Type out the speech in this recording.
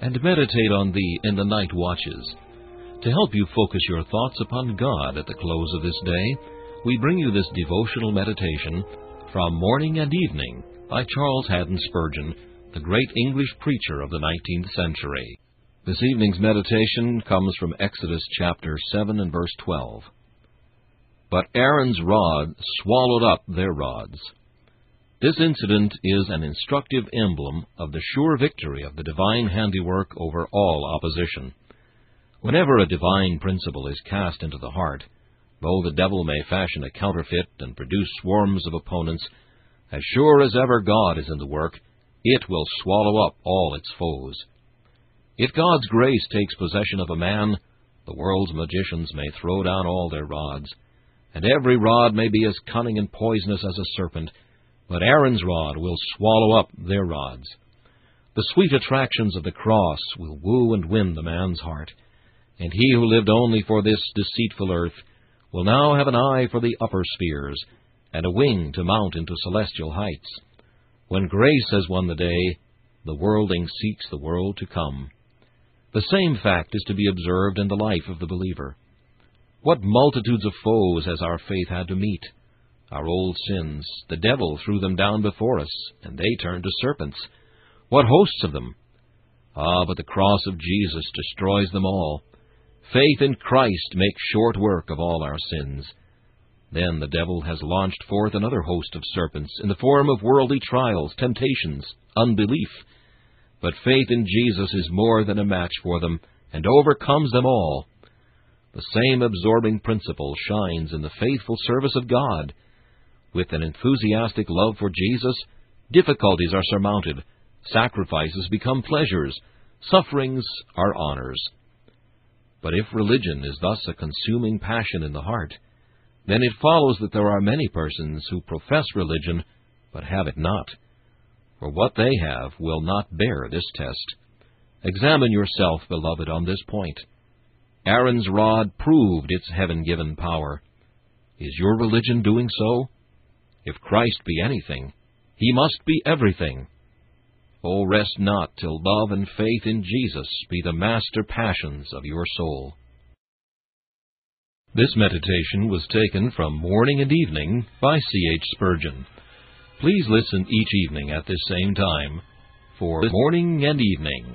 and meditate on thee in the night watches. To help you focus your thoughts upon God at the close of this day, we bring you this devotional meditation from Morning and Evening by Charles Haddon Spurgeon, the great English preacher of the 19th century. This evening's meditation comes from Exodus chapter 7 and verse 12. But Aaron's rod swallowed up their rods. This incident is an instructive emblem of the sure victory of the divine handiwork over all opposition. Whenever a divine principle is cast into the heart, though the devil may fashion a counterfeit and produce swarms of opponents, as sure as ever God is in the work, it will swallow up all its foes. If God's grace takes possession of a man, the world's magicians may throw down all their rods, and every rod may be as cunning and poisonous as a serpent, but Aaron's rod will swallow up their rods. The sweet attractions of the cross will woo and win the man's heart, and he who lived only for this deceitful earth will now have an eye for the upper spheres, and a wing to mount into celestial heights. When grace has won the day, the worldling seeks the world to come. The same fact is to be observed in the life of the believer. What multitudes of foes has our faith had to meet! Our old sins, the devil threw them down before us, and they turned to serpents. What hosts of them! Ah, but the cross of Jesus destroys them all. Faith in Christ makes short work of all our sins. Then the devil has launched forth another host of serpents in the form of worldly trials, temptations, unbelief. But faith in Jesus is more than a match for them, and overcomes them all. The same absorbing principle shines in the faithful service of God. With an enthusiastic love for Jesus, difficulties are surmounted, sacrifices become pleasures, sufferings are honors. But if religion is thus a consuming passion in the heart, then it follows that there are many persons who profess religion, but have it not. For what they have will not bear this test. Examine yourself, beloved, on this point. Aaron's rod proved its heaven given power. Is your religion doing so? If Christ be anything, he must be everything. Oh, rest not till love and faith in Jesus be the master passions of your soul. This meditation was taken from Morning and Evening by C. H. Spurgeon. Please listen each evening at this same time for Morning and Evening.